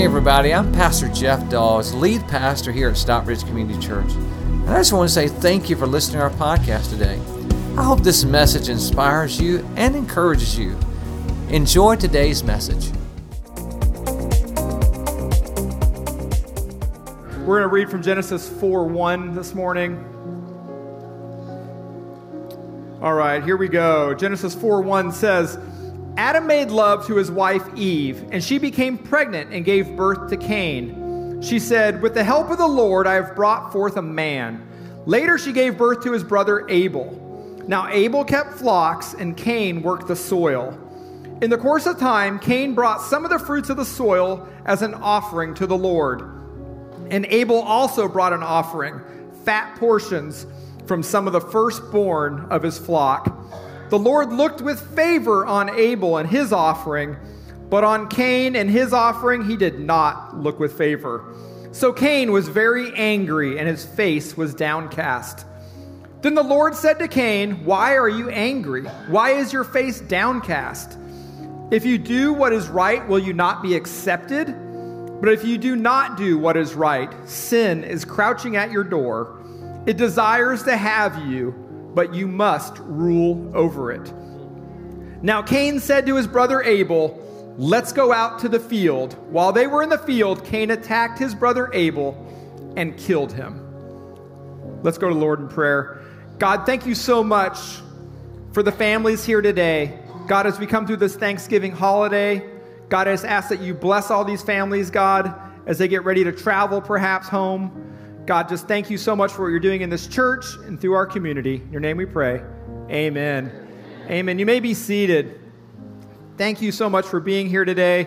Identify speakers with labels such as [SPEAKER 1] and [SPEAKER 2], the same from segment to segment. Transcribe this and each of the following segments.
[SPEAKER 1] Hey, everybody, I'm Pastor Jeff Dawes, lead pastor here at Stockbridge Community Church. And I just want to say thank you for listening to our podcast today. I hope this message inspires you and encourages you. Enjoy today's message.
[SPEAKER 2] We're going to read from Genesis 4 1 this morning. All right, here we go. Genesis 4 1 says, Adam made love to his wife Eve, and she became pregnant and gave birth to Cain. She said, With the help of the Lord, I have brought forth a man. Later, she gave birth to his brother Abel. Now, Abel kept flocks, and Cain worked the soil. In the course of time, Cain brought some of the fruits of the soil as an offering to the Lord. And Abel also brought an offering, fat portions from some of the firstborn of his flock. The Lord looked with favor on Abel and his offering, but on Cain and his offering he did not look with favor. So Cain was very angry, and his face was downcast. Then the Lord said to Cain, Why are you angry? Why is your face downcast? If you do what is right, will you not be accepted? But if you do not do what is right, sin is crouching at your door. It desires to have you but you must rule over it. Now Cain said to his brother Abel, Let's go out to the field. While they were in the field, Cain attacked his brother Abel and killed him. Let's go to Lord in prayer. God, thank you so much for the families here today. God, as we come through this Thanksgiving holiday, God, I just ask that you bless all these families, God, as they get ready to travel perhaps home. God, just thank you so much for what you're doing in this church and through our community. In your name we pray. Amen. Amen. You may be seated. Thank you so much for being here today.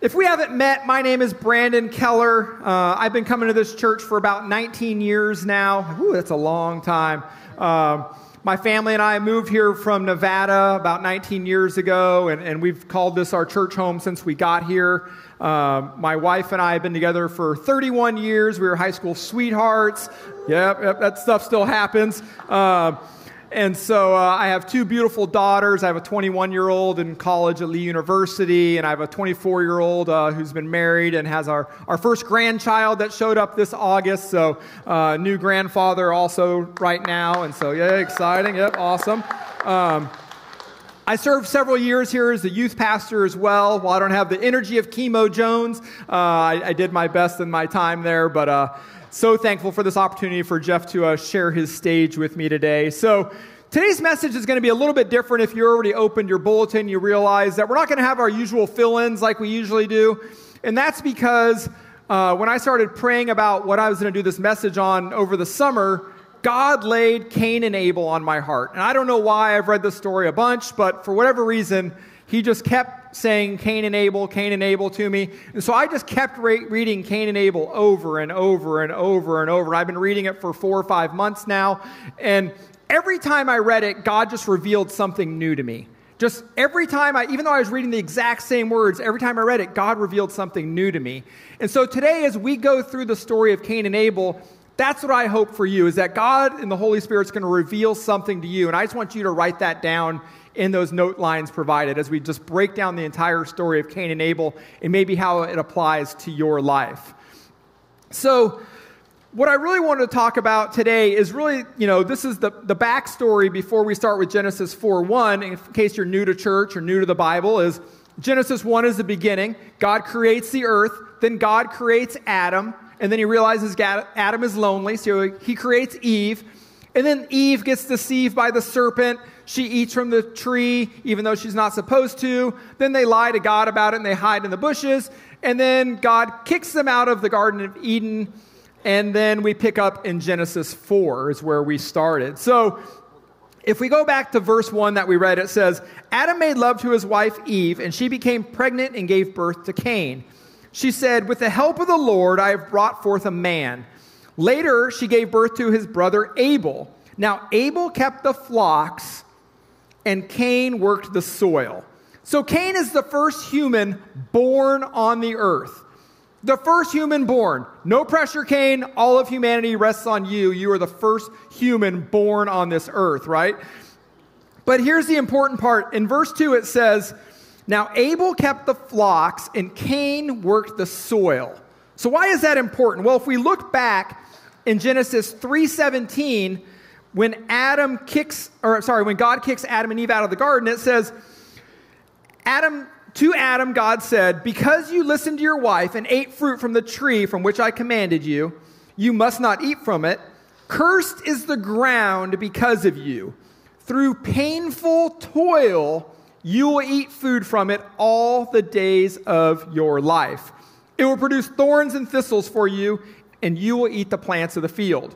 [SPEAKER 2] If we haven't met, my name is Brandon Keller. Uh, I've been coming to this church for about 19 years now. Ooh, that's a long time. Um, my family and I moved here from Nevada about 19 years ago, and, and we've called this our church home since we got here. Um, my wife and I have been together for 31 years. We were high school sweethearts. Yep, yep that stuff still happens. Uh, and so uh, I have two beautiful daughters. I have a 21 year old in college at Lee University, and I have a 24 year old uh, who's been married and has our, our first grandchild that showed up this August. So, uh, new grandfather also right now. And so, yeah, exciting. Yep, awesome. Um, I served several years here as a youth pastor as well. While I don't have the energy of Chemo Jones, uh, I, I, did my best in my time there, but uh, so thankful for this opportunity for Jeff to uh, share his stage with me today. So, Today's message is going to be a little bit different. If you already opened your bulletin, you realize that we're not going to have our usual fill ins like we usually do. And that's because uh, when I started praying about what I was going to do this message on over the summer, God laid Cain and Abel on my heart. And I don't know why I've read this story a bunch, but for whatever reason, he just kept saying Cain and Abel, Cain and Abel to me. And so I just kept re- reading Cain and Abel over and over and over and over. I've been reading it for four or five months now. And every time I read it, God just revealed something new to me. Just every time I, even though I was reading the exact same words, every time I read it, God revealed something new to me. And so today, as we go through the story of Cain and Abel, that's what I hope for you is that God and the Holy Spirit is going to reveal something to you. And I just want you to write that down in those note lines provided as we just break down the entire story of Cain and Abel and maybe how it applies to your life. So, what I really want to talk about today is really, you know, this is the, the backstory before we start with Genesis 4 1. In case you're new to church or new to the Bible, is Genesis 1 is the beginning. God creates the earth, then God creates Adam and then he realizes Adam is lonely, so he creates Eve. And then Eve gets deceived by the serpent. She eats from the tree, even though she's not supposed to. Then they lie to God about it and they hide in the bushes. And then God kicks them out of the Garden of Eden. And then we pick up in Genesis 4, is where we started. So if we go back to verse 1 that we read, it says Adam made love to his wife Eve, and she became pregnant and gave birth to Cain. She said, With the help of the Lord, I have brought forth a man. Later, she gave birth to his brother Abel. Now, Abel kept the flocks, and Cain worked the soil. So, Cain is the first human born on the earth. The first human born. No pressure, Cain. All of humanity rests on you. You are the first human born on this earth, right? But here's the important part. In verse 2, it says, Now Abel kept the flocks and Cain worked the soil. So why is that important? Well, if we look back in Genesis 3:17, when Adam kicks or sorry, when God kicks Adam and Eve out of the garden, it says Adam to Adam God said, "Because you listened to your wife and ate fruit from the tree from which I commanded you, you must not eat from it. Cursed is the ground because of you. Through painful toil you will eat food from it all the days of your life. It will produce thorns and thistles for you, and you will eat the plants of the field.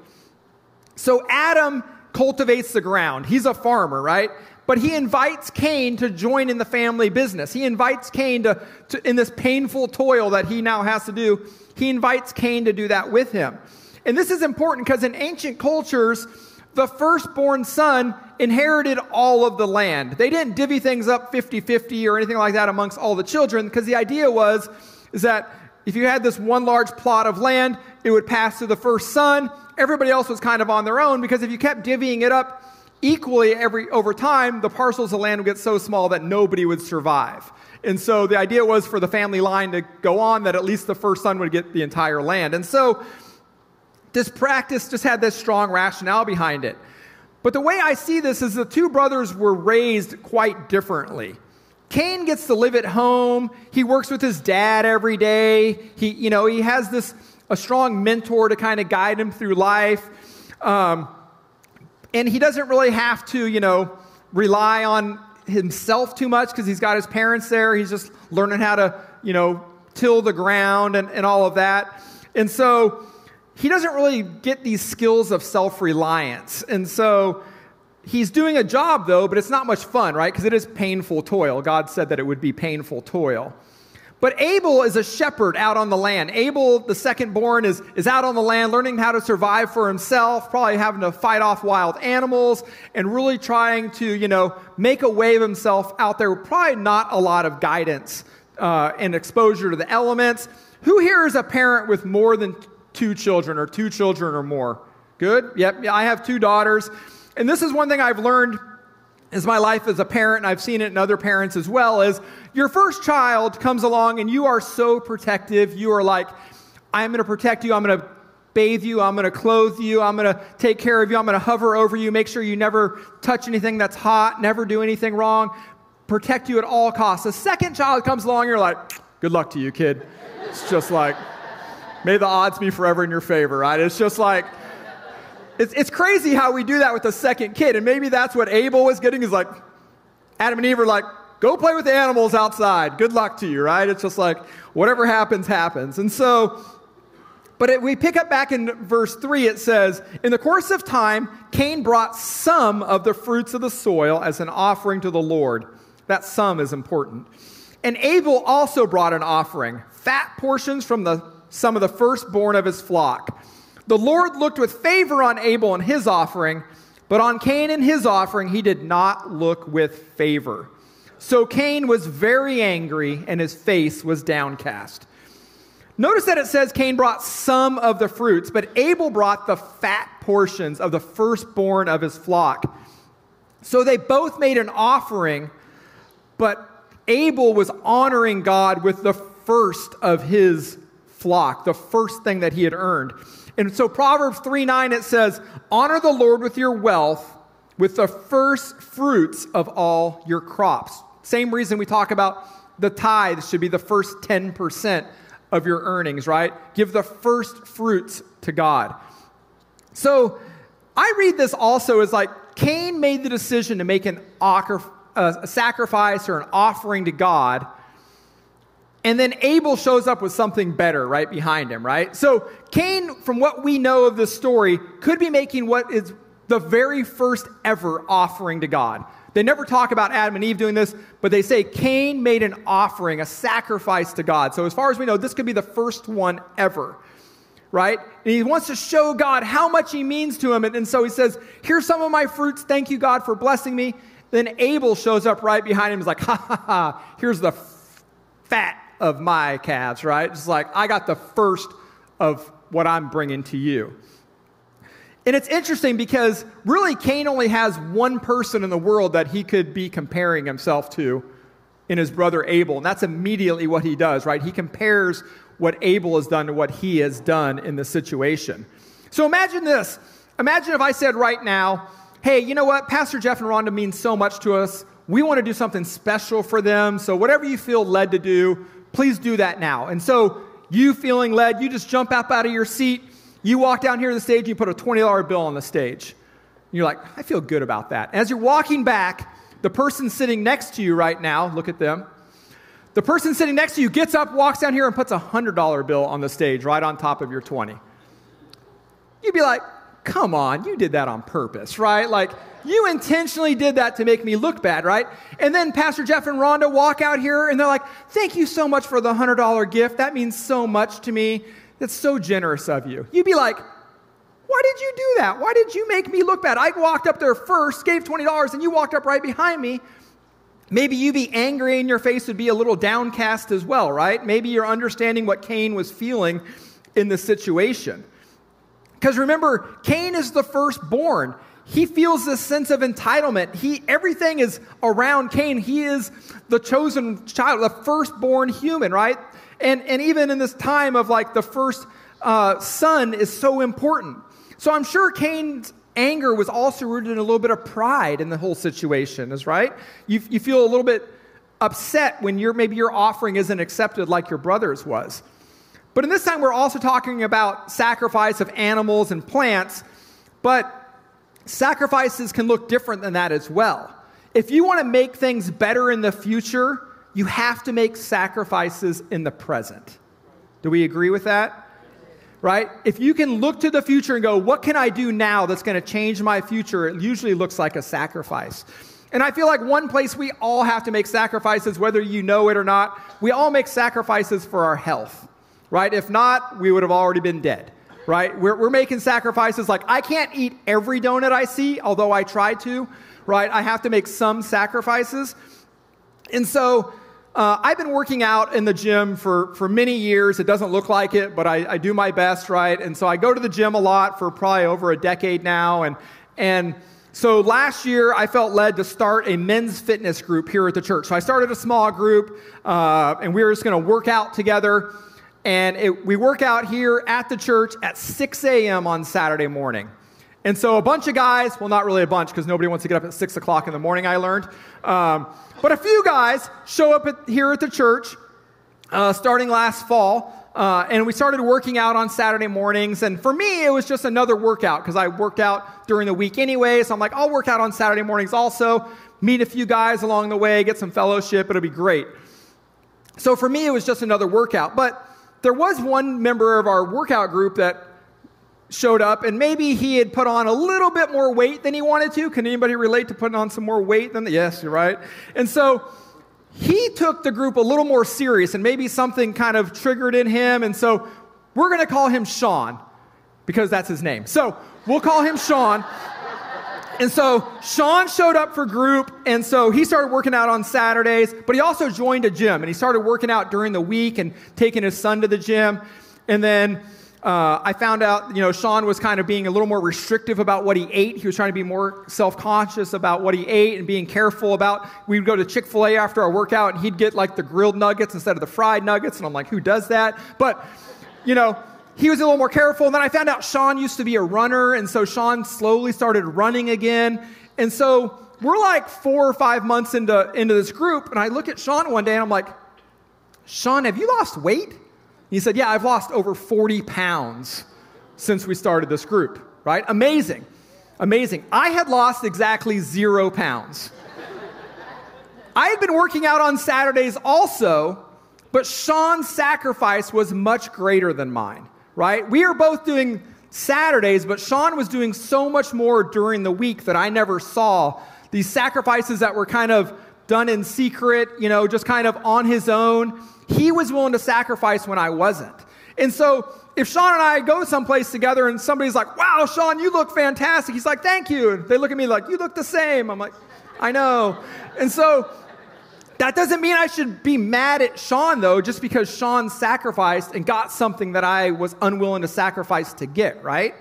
[SPEAKER 2] So Adam cultivates the ground. He's a farmer, right? But he invites Cain to join in the family business. He invites Cain to, to, in this painful toil that he now has to do, he invites Cain to do that with him. And this is important because in ancient cultures, the firstborn son inherited all of the land. They didn't divvy things up 50 50 or anything like that amongst all the children because the idea was is that if you had this one large plot of land, it would pass to the first son. Everybody else was kind of on their own because if you kept divvying it up equally every over time, the parcels of land would get so small that nobody would survive. And so the idea was for the family line to go on that at least the first son would get the entire land. And so this practice just had this strong rationale behind it. But the way I see this is the two brothers were raised quite differently. Cain gets to live at home. He works with his dad every day. He, you know, he has this a strong mentor to kind of guide him through life. Um, and he doesn't really have to, you know, rely on himself too much because he's got his parents there. He's just learning how to, you know, till the ground and, and all of that. And so he doesn't really get these skills of self reliance. And so he's doing a job, though, but it's not much fun, right? Because it is painful toil. God said that it would be painful toil. But Abel is a shepherd out on the land. Abel, the second born, is, is out on the land learning how to survive for himself, probably having to fight off wild animals, and really trying to, you know, make a way of himself out there. Probably not a lot of guidance uh, and exposure to the elements. Who here is a parent with more than two children or two children or more? Good? Yep. I have two daughters. And this is one thing I've learned as my life as a parent, and I've seen it in other parents as well, is your first child comes along and you are so protective. You are like, I'm going to protect you. I'm going to bathe you. I'm going to clothe you. I'm going to take care of you. I'm going to hover over you, make sure you never touch anything that's hot, never do anything wrong, protect you at all costs. The second child comes along, you're like, good luck to you, kid. It's just like, May the odds be forever in your favor, right? It's just like, it's, it's crazy how we do that with the second kid. And maybe that's what Abel was getting is like, Adam and Eve are like, go play with the animals outside. Good luck to you, right? It's just like, whatever happens, happens. And so, but it, we pick up back in verse 3, it says, In the course of time, Cain brought some of the fruits of the soil as an offering to the Lord. That some is important. And Abel also brought an offering, fat portions from the some of the firstborn of his flock. The Lord looked with favor on Abel and his offering, but on Cain and his offering he did not look with favor. So Cain was very angry and his face was downcast. Notice that it says Cain brought some of the fruits, but Abel brought the fat portions of the firstborn of his flock. So they both made an offering, but Abel was honoring God with the first of his flock, the first thing that he had earned. And so Proverbs 3 9, it says, Honor the Lord with your wealth, with the first fruits of all your crops. Same reason we talk about the tithe should be the first 10% of your earnings, right? Give the first fruits to God. So I read this also as like Cain made the decision to make an, offer, a sacrifice or an offering to God and then Abel shows up with something better right behind him, right? So Cain, from what we know of this story, could be making what is the very first ever offering to God. They never talk about Adam and Eve doing this, but they say Cain made an offering, a sacrifice to God. So as far as we know, this could be the first one ever, right? And he wants to show God how much he means to him. And, and so he says, Here's some of my fruits. Thank you, God, for blessing me. Then Abel shows up right behind him. He's like, Ha ha ha, here's the fat of my calves, right? It's like, I got the first of what I'm bringing to you. And it's interesting because really Cain only has one person in the world that he could be comparing himself to in his brother Abel. And that's immediately what he does, right? He compares what Abel has done to what he has done in the situation. So imagine this. Imagine if I said right now, hey, you know what? Pastor Jeff and Rhonda mean so much to us. We want to do something special for them. So whatever you feel led to do, please do that now. And so you feeling led, you just jump up out of your seat. You walk down here to the stage, you put a $20 bill on the stage. And you're like, I feel good about that. As you're walking back, the person sitting next to you right now, look at them. The person sitting next to you gets up, walks down here, and puts a $100 bill on the stage right on top of your 20. You'd be like, come on, you did that on purpose, right? Like, you intentionally did that to make me look bad, right? And then Pastor Jeff and Rhonda walk out here and they're like, thank you so much for the $100 gift. That means so much to me. That's so generous of you. You'd be like, why did you do that? Why did you make me look bad? I walked up there first, gave $20, and you walked up right behind me. Maybe you'd be angry and your face would be a little downcast as well, right? Maybe you're understanding what Cain was feeling in the situation. Because remember, Cain is the firstborn. He feels this sense of entitlement. He everything is around Cain. He is the chosen child, the firstborn human, right? And and even in this time of like the first uh, son is so important. So I'm sure Cain's anger was also rooted in a little bit of pride in the whole situation, is right? You, you feel a little bit upset when your maybe your offering isn't accepted like your brother's was. But in this time, we're also talking about sacrifice of animals and plants, but sacrifices can look different than that as well. If you want to make things better in the future, you have to make sacrifices in the present. Do we agree with that? right? If you can look to the future and go, what can I do now that's going to change my future? It usually looks like a sacrifice. And I feel like one place we all have to make sacrifices, whether you know it or not, we all make sacrifices for our health, right? If not, we would have already been dead, right? We're, we're making sacrifices like I can't eat every donut I see, although I try to, right? I have to make some sacrifices. And so, uh, I've been working out in the gym for, for many years. It doesn't look like it, but I, I do my best, right? And so I go to the gym a lot for probably over a decade now. And, and so last year, I felt led to start a men's fitness group here at the church. So I started a small group, uh, and we were just going to work out together. And it, we work out here at the church at 6 a.m. on Saturday morning. And so a bunch of guys, well, not really a bunch because nobody wants to get up at 6 o'clock in the morning, I learned. Um, but a few guys show up at, here at the church uh, starting last fall. Uh, and we started working out on Saturday mornings. And for me, it was just another workout because I worked out during the week anyway. So I'm like, I'll work out on Saturday mornings also, meet a few guys along the way, get some fellowship. It'll be great. So for me, it was just another workout. But there was one member of our workout group that showed up and maybe he had put on a little bit more weight than he wanted to. Can anybody relate to putting on some more weight than the, yes, you're right. And so he took the group a little more serious and maybe something kind of triggered in him. And so we're going to call him Sean because that's his name. So we'll call him Sean. And so Sean showed up for group, and so he started working out on Saturdays, but he also joined a gym, and he started working out during the week and taking his son to the gym. And then uh, I found out, you know, Sean was kind of being a little more restrictive about what he ate. He was trying to be more self conscious about what he ate and being careful about. We'd go to Chick fil A after our workout and he'd get like the grilled nuggets instead of the fried nuggets. And I'm like, who does that? But, you know, he was a little more careful. And then I found out Sean used to be a runner. And so Sean slowly started running again. And so we're like four or five months into, into this group. And I look at Sean one day and I'm like, Sean, have you lost weight? He said, Yeah, I've lost over 40 pounds since we started this group, right? Amazing. Amazing. I had lost exactly zero pounds. I had been working out on Saturdays also, but Sean's sacrifice was much greater than mine, right? We are both doing Saturdays, but Sean was doing so much more during the week that I never saw. These sacrifices that were kind of done in secret, you know, just kind of on his own. He was willing to sacrifice when I wasn't. And so if Sean and I go someplace together and somebody's like, wow, Sean, you look fantastic. He's like, thank you. And they look at me like, you look the same. I'm like, I know. And so that doesn't mean I should be mad at Sean, though, just because Sean sacrificed and got something that I was unwilling to sacrifice to get, right?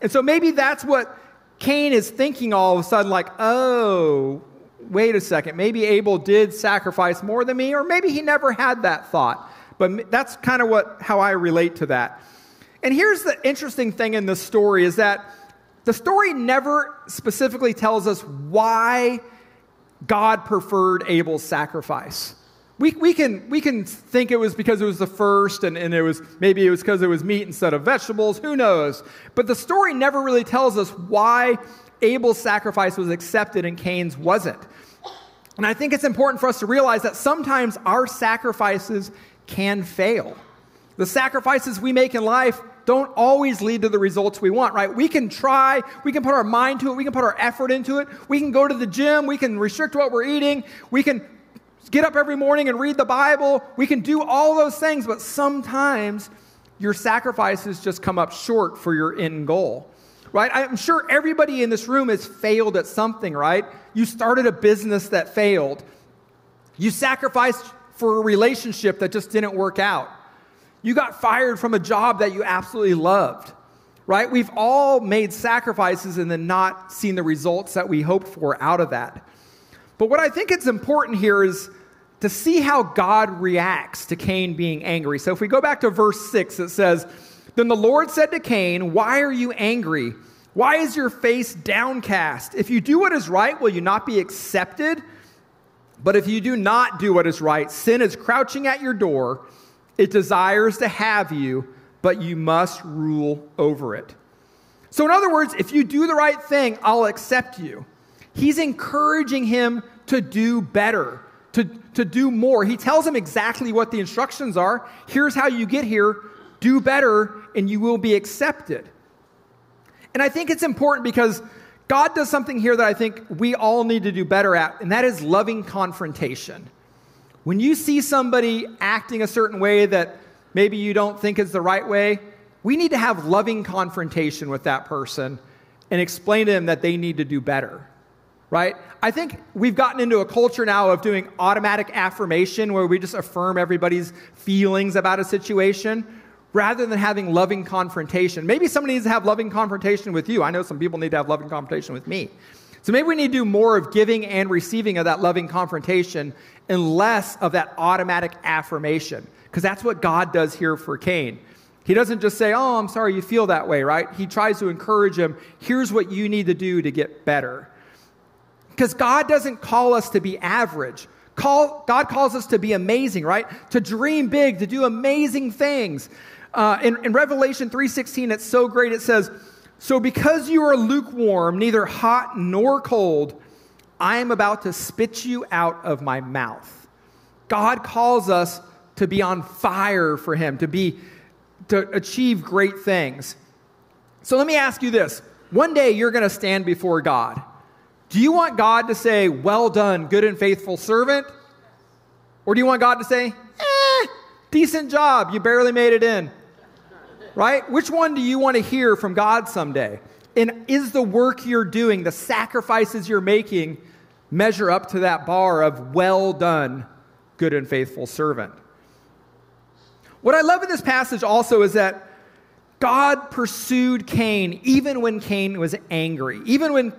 [SPEAKER 2] And so maybe that's what Cain is thinking all of a sudden, like, oh, wait a second, maybe Abel did sacrifice more than me, or maybe he never had that thought. But that's kind of what how I relate to that. And here's the interesting thing in this story is that the story never specifically tells us why God preferred Abel's sacrifice. We, we, can, we can think it was because it was the first and, and it was maybe it was because it was meat instead of vegetables who knows? But the story never really tells us why abel's sacrifice was accepted and cain's wasn't. And i think it's important for us to realize that sometimes our sacrifices can fail. The sacrifices we make in life don't always lead to the results we want, right? We can try, we can put our mind to it, we can put our effort into it, we can go to the gym, we can restrict what we're eating, we can get up every morning and read the Bible, we can do all those things, but sometimes your sacrifices just come up short for your end goal. Right? I'm sure everybody in this room has failed at something, right? You started a business that failed. You sacrificed for a relationship that just didn't work out. You got fired from a job that you absolutely loved, right? We've all made sacrifices and then not seen the results that we hoped for out of that. But what I think it's important here is to see how God reacts to Cain being angry. So if we go back to verse 6, it says, Then the Lord said to Cain, Why are you angry? Why is your face downcast? If you do what is right, will you not be accepted? But if you do not do what is right, sin is crouching at your door. It desires to have you, but you must rule over it. So, in other words, if you do the right thing, I'll accept you. He's encouraging him to do better, to, to do more. He tells him exactly what the instructions are. Here's how you get here do better, and you will be accepted. And I think it's important because God does something here that I think we all need to do better at, and that is loving confrontation. When you see somebody acting a certain way that maybe you don't think is the right way, we need to have loving confrontation with that person and explain to them that they need to do better. Right? I think we've gotten into a culture now of doing automatic affirmation where we just affirm everybody's feelings about a situation rather than having loving confrontation. Maybe somebody needs to have loving confrontation with you. I know some people need to have loving confrontation with me. So maybe we need to do more of giving and receiving of that loving confrontation and less of that automatic affirmation, because that's what God does here for Cain. He doesn't just say, Oh, I'm sorry you feel that way, right? He tries to encourage him. Here's what you need to do to get better. Because God doesn't call us to be average. Call, God calls us to be amazing, right? To dream big, to do amazing things. Uh, in, in Revelation 3.16, it's so great. It says, so, because you are lukewarm, neither hot nor cold, I am about to spit you out of my mouth. God calls us to be on fire for Him, to be to achieve great things. So let me ask you this. One day you're going to stand before God. Do you want God to say, Well done, good and faithful servant? Or do you want God to say, Eh, decent job, you barely made it in? Right? Which one do you want to hear from God someday? And is the work you're doing, the sacrifices you're making, measure up to that bar of well done, good and faithful servant? What I love in this passage also is that God pursued Cain even when Cain was angry, even when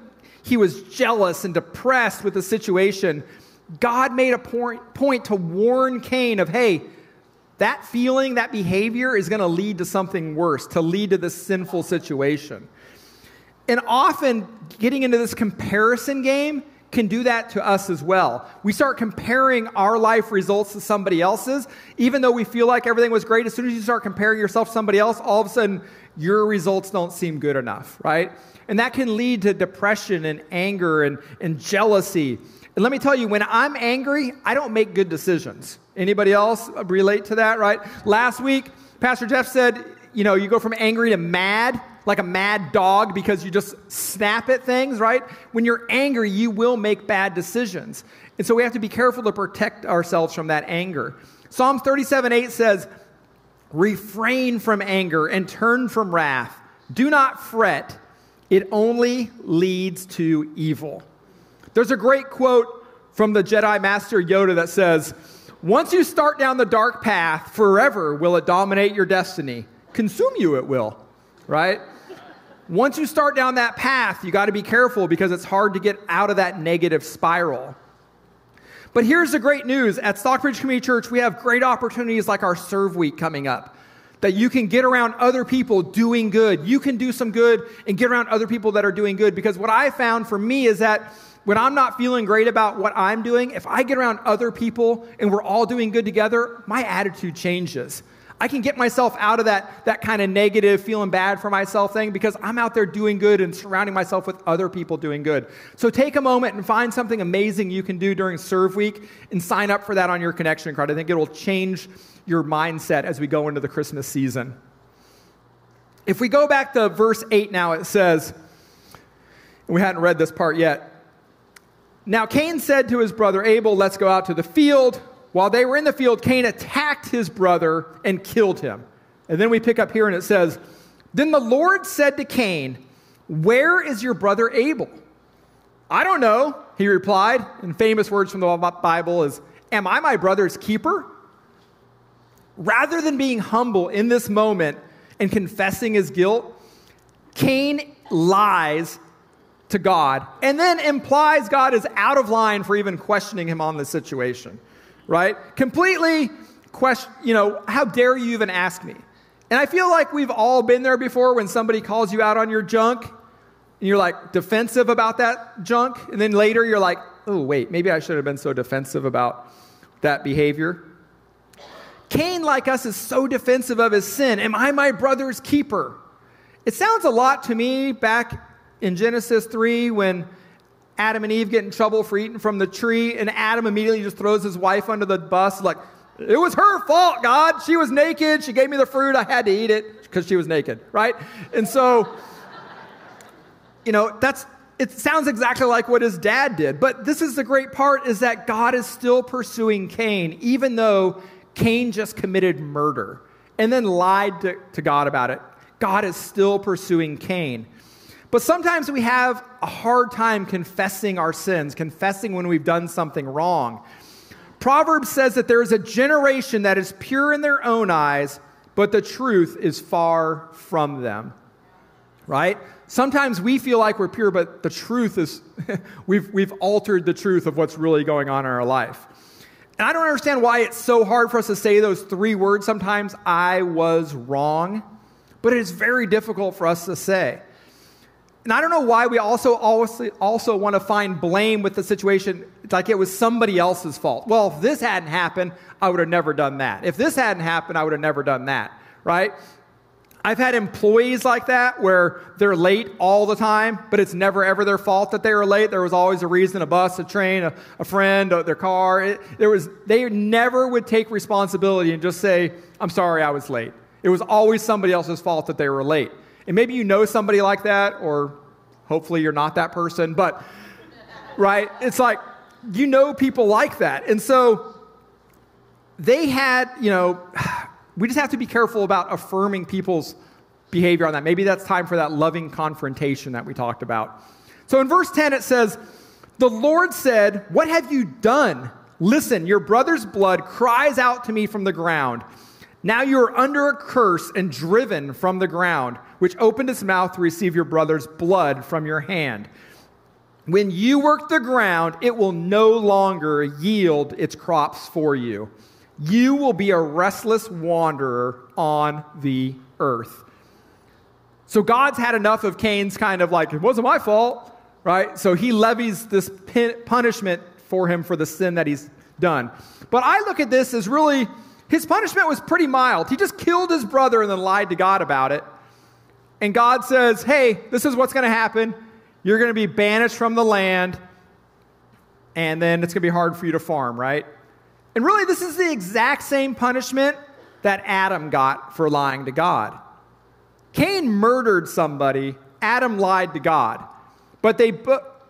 [SPEAKER 2] he was jealous and depressed with the situation. God made a point, point to warn Cain of, hey, that feeling, that behavior is going to lead to something worse, to lead to this sinful situation. And often, getting into this comparison game can do that to us as well. We start comparing our life results to somebody else's, even though we feel like everything was great. As soon as you start comparing yourself to somebody else, all of a sudden, your results don't seem good enough, right? And that can lead to depression and anger and, and jealousy. And let me tell you, when I'm angry, I don't make good decisions. Anybody else relate to that, right? Last week, Pastor Jeff said, you know, you go from angry to mad, like a mad dog because you just snap at things, right? When you're angry, you will make bad decisions. And so we have to be careful to protect ourselves from that anger. Psalm 37 8 says, Refrain from anger and turn from wrath. Do not fret, it only leads to evil. There's a great quote from the Jedi Master Yoda that says, once you start down the dark path, forever will it dominate your destiny. Consume you, it will, right? once you start down that path, you got to be careful because it's hard to get out of that negative spiral. But here's the great news at Stockbridge Community Church, we have great opportunities like our Serve Week coming up that you can get around other people doing good. You can do some good and get around other people that are doing good. Because what I found for me is that when I'm not feeling great about what I'm doing, if I get around other people and we're all doing good together, my attitude changes. I can get myself out of that, that kind of negative, feeling bad for myself thing because I'm out there doing good and surrounding myself with other people doing good. So take a moment and find something amazing you can do during Serve Week and sign up for that on your connection card. I think it will change your mindset as we go into the Christmas season. If we go back to verse 8 now, it says, we hadn't read this part yet. Now Cain said to his brother Abel, Let's go out to the field. While they were in the field, Cain attacked his brother and killed him. And then we pick up here and it says, Then the Lord said to Cain, Where is your brother Abel? I don't know, he replied. And famous words from the Bible is, Am I my brother's keeper? Rather than being humble in this moment and confessing his guilt, Cain lies to God and then implies God is out of line for even questioning him on the situation right? Completely question, you know, how dare you even ask me? And I feel like we've all been there before when somebody calls you out on your junk and you're like defensive about that junk. And then later you're like, oh, wait, maybe I should have been so defensive about that behavior. Cain, like us, is so defensive of his sin. Am I my brother's keeper? It sounds a lot to me back in Genesis 3 when Adam and Eve get in trouble for eating from the tree, and Adam immediately just throws his wife under the bus, like, it was her fault, God. She was naked. She gave me the fruit. I had to eat it because she was naked, right? And so, you know, that's it sounds exactly like what his dad did. But this is the great part is that God is still pursuing Cain, even though Cain just committed murder and then lied to, to God about it. God is still pursuing Cain. But sometimes we have a hard time confessing our sins, confessing when we've done something wrong. Proverbs says that there is a generation that is pure in their own eyes, but the truth is far from them. Right? Sometimes we feel like we're pure, but the truth is, we've, we've altered the truth of what's really going on in our life. And I don't understand why it's so hard for us to say those three words sometimes I was wrong, but it is very difficult for us to say. And I don't know why we also also, also want to find blame with the situation like it was somebody else's fault. Well, if this hadn't happened, I would have never done that. If this hadn't happened, I would have never done that, right? I've had employees like that where they're late all the time, but it's never ever their fault that they were late. There was always a reason a bus, a train, a, a friend, a, their car. It, there was, they never would take responsibility and just say, I'm sorry I was late. It was always somebody else's fault that they were late. And maybe you know somebody like that, or hopefully you're not that person, but, right? It's like, you know people like that. And so they had, you know, we just have to be careful about affirming people's behavior on that. Maybe that's time for that loving confrontation that we talked about. So in verse 10, it says, The Lord said, What have you done? Listen, your brother's blood cries out to me from the ground. Now you are under a curse and driven from the ground, which opened its mouth to receive your brother's blood from your hand. When you work the ground, it will no longer yield its crops for you. You will be a restless wanderer on the earth. So God's had enough of Cain's kind of like, it wasn't my fault, right? So he levies this punishment for him for the sin that he's done. But I look at this as really his punishment was pretty mild. He just killed his brother and then lied to God about it. And God says, hey, this is what's going to happen. You're going to be banished from the land, and then it's going to be hard for you to farm, right? And really, this is the exact same punishment that Adam got for lying to God. Cain murdered somebody, Adam lied to God. But they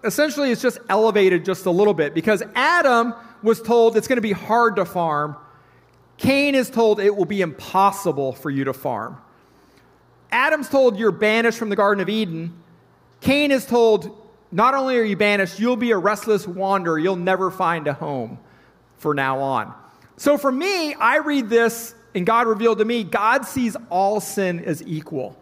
[SPEAKER 2] essentially it's just elevated just a little bit because Adam was told it's going to be hard to farm Cain is told it will be impossible for you to farm. Adam's told you're banished from the Garden of Eden. Cain is told not only are you banished, you'll be a restless wanderer. You'll never find a home for now on. So for me, I read this and God revealed to me God sees all sin as equal.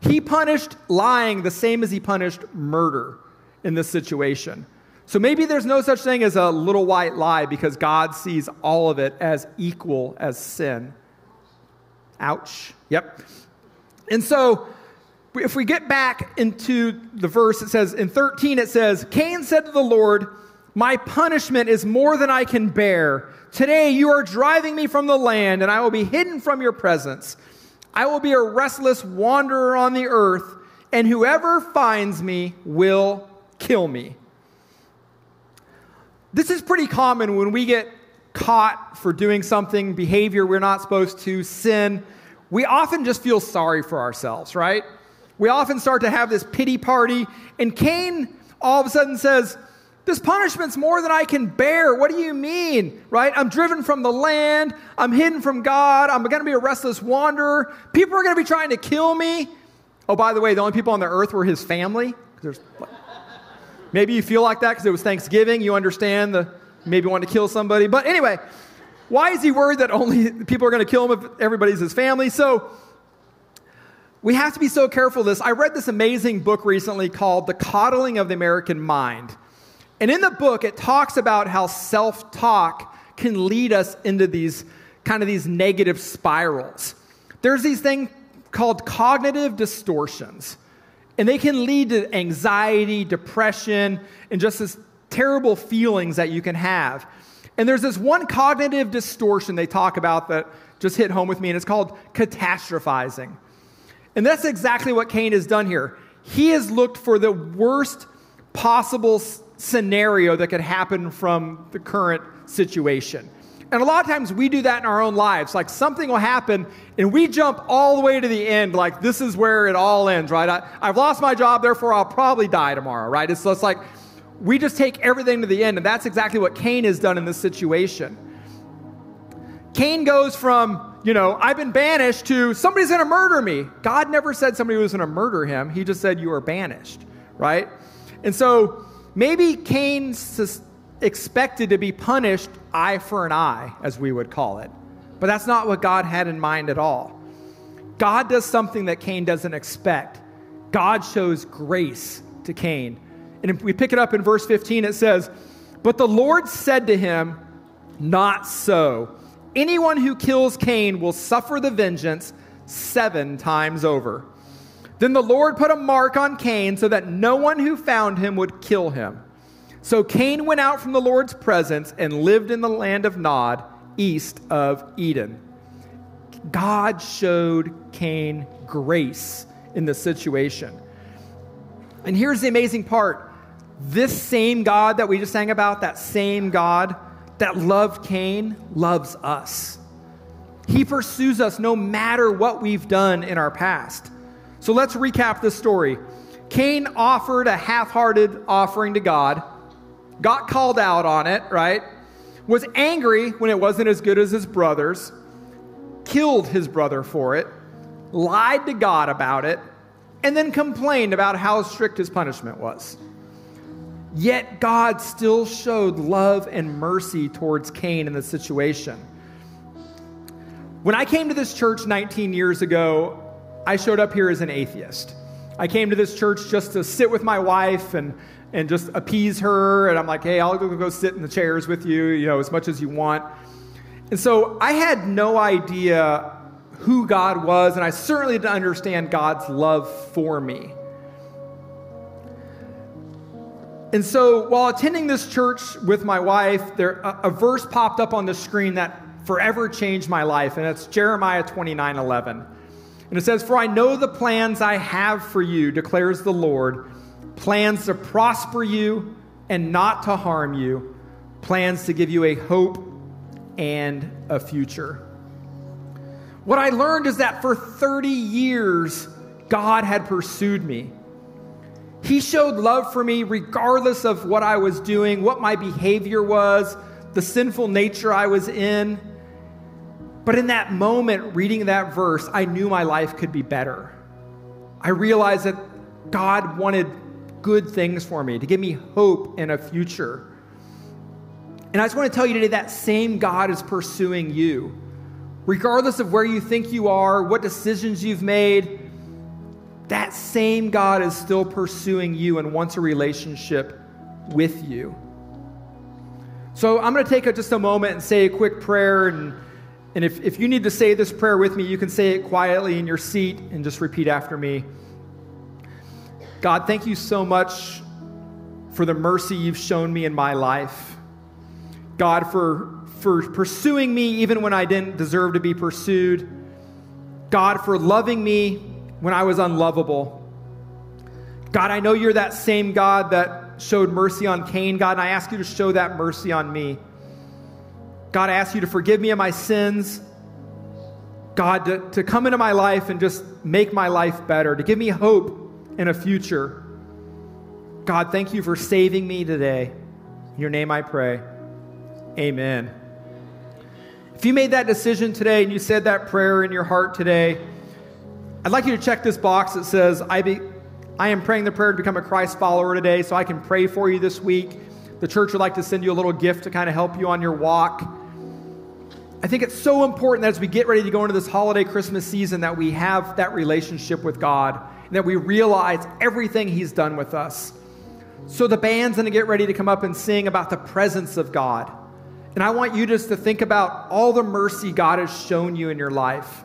[SPEAKER 2] He punished lying the same as he punished murder in this situation. So maybe there's no such thing as a little white lie because God sees all of it as equal as sin. Ouch. Yep. And so if we get back into the verse, it says in 13, it says, Cain said to the Lord, My punishment is more than I can bear. Today you are driving me from the land, and I will be hidden from your presence. I will be a restless wanderer on the earth, and whoever finds me will kill me. This is pretty common when we get caught for doing something, behavior we're not supposed to, sin. We often just feel sorry for ourselves, right? We often start to have this pity party, and Cain all of a sudden says, This punishment's more than I can bear. What do you mean? Right? I'm driven from the land. I'm hidden from God. I'm going to be a restless wanderer. People are going to be trying to kill me. Oh, by the way, the only people on the earth were his family. There's Maybe you feel like that because it was Thanksgiving. You understand the maybe want to kill somebody. But anyway, why is he worried that only people are going to kill him if everybody's his family? So we have to be so careful of this. I read this amazing book recently called The Coddling of the American Mind. And in the book, it talks about how self talk can lead us into these kind of these negative spirals. There's these things called cognitive distortions. And they can lead to anxiety, depression, and just this terrible feelings that you can have. And there's this one cognitive distortion they talk about that just hit home with me, and it's called catastrophizing. And that's exactly what Cain has done here. He has looked for the worst possible scenario that could happen from the current situation. And a lot of times we do that in our own lives. Like something will happen and we jump all the way to the end, like this is where it all ends, right? I, have lost my job, therefore I'll probably die tomorrow, right? It's like we just take everything to the end. And that's exactly what Cain has done in this situation. Cain goes from, you know, I've been banished to somebody's going to murder me. God never said somebody was going to murder him. He just said you are banished, right? And so maybe Cain expected to be punished eye for an eye, as we would call it. But that's not what God had in mind at all. God does something that Cain doesn't expect. God shows grace to Cain. And if we pick it up in verse 15, it says, But the Lord said to him, Not so. Anyone who kills Cain will suffer the vengeance seven times over. Then the Lord put a mark on Cain so that no one who found him would kill him. So Cain went out from the Lord's presence and lived in the land of Nod, east of Eden. God showed Cain grace in the situation. And here's the amazing part this same God that we just sang about, that same God that loved Cain, loves us. He pursues us no matter what we've done in our past. So let's recap this story. Cain offered a half hearted offering to God got called out on it, right? Was angry when it wasn't as good as his brothers, killed his brother for it, lied to God about it, and then complained about how strict his punishment was. Yet God still showed love and mercy towards Cain in the situation. When I came to this church 19 years ago, I showed up here as an atheist. I came to this church just to sit with my wife and and just appease her. And I'm like, hey, I'll go, go sit in the chairs with you, you know, as much as you want. And so I had no idea who God was, and I certainly didn't understand God's love for me. And so while attending this church with my wife, there a, a verse popped up on the screen that forever changed my life, and it's Jeremiah 29 11. And it says, For I know the plans I have for you, declares the Lord plans to prosper you and not to harm you, plans to give you a hope and a future. What I learned is that for 30 years, God had pursued me. He showed love for me regardless of what I was doing, what my behavior was, the sinful nature I was in. But in that moment, reading that verse, I knew my life could be better. I realized that God wanted good things for me, to give me hope and a future. And I just want to tell you today that same God is pursuing you. Regardless of where you think you are, what decisions you've made, that same God is still pursuing you and wants a relationship with you. So I'm going to take a, just a moment and say a quick prayer. And, and if, if you need to say this prayer with me, you can say it quietly in your seat and just repeat after me. God, thank you so much for the mercy you've shown me in my life. God, for, for pursuing me even when I didn't deserve to be pursued. God, for loving me when I was unlovable. God, I know you're that same God that showed mercy on Cain, God, and I ask you to show that mercy on me. God, I ask you to forgive me of my sins. God, to, to come into my life and just make my life better, to give me hope in a future. God, thank you for saving me today. In your name I pray. Amen. If you made that decision today and you said that prayer in your heart today, I'd like you to check this box that says, I, be, I am praying the prayer to become a Christ follower today, so I can pray for you this week. The church would like to send you a little gift to kind of help you on your walk. I think it's so important that as we get ready to go into this holiday Christmas season that we have that relationship with God and that we realize everything He's done with us. So the band's going to get ready to come up and sing about the presence of God. And I want you just to think about all the mercy God has shown you in your life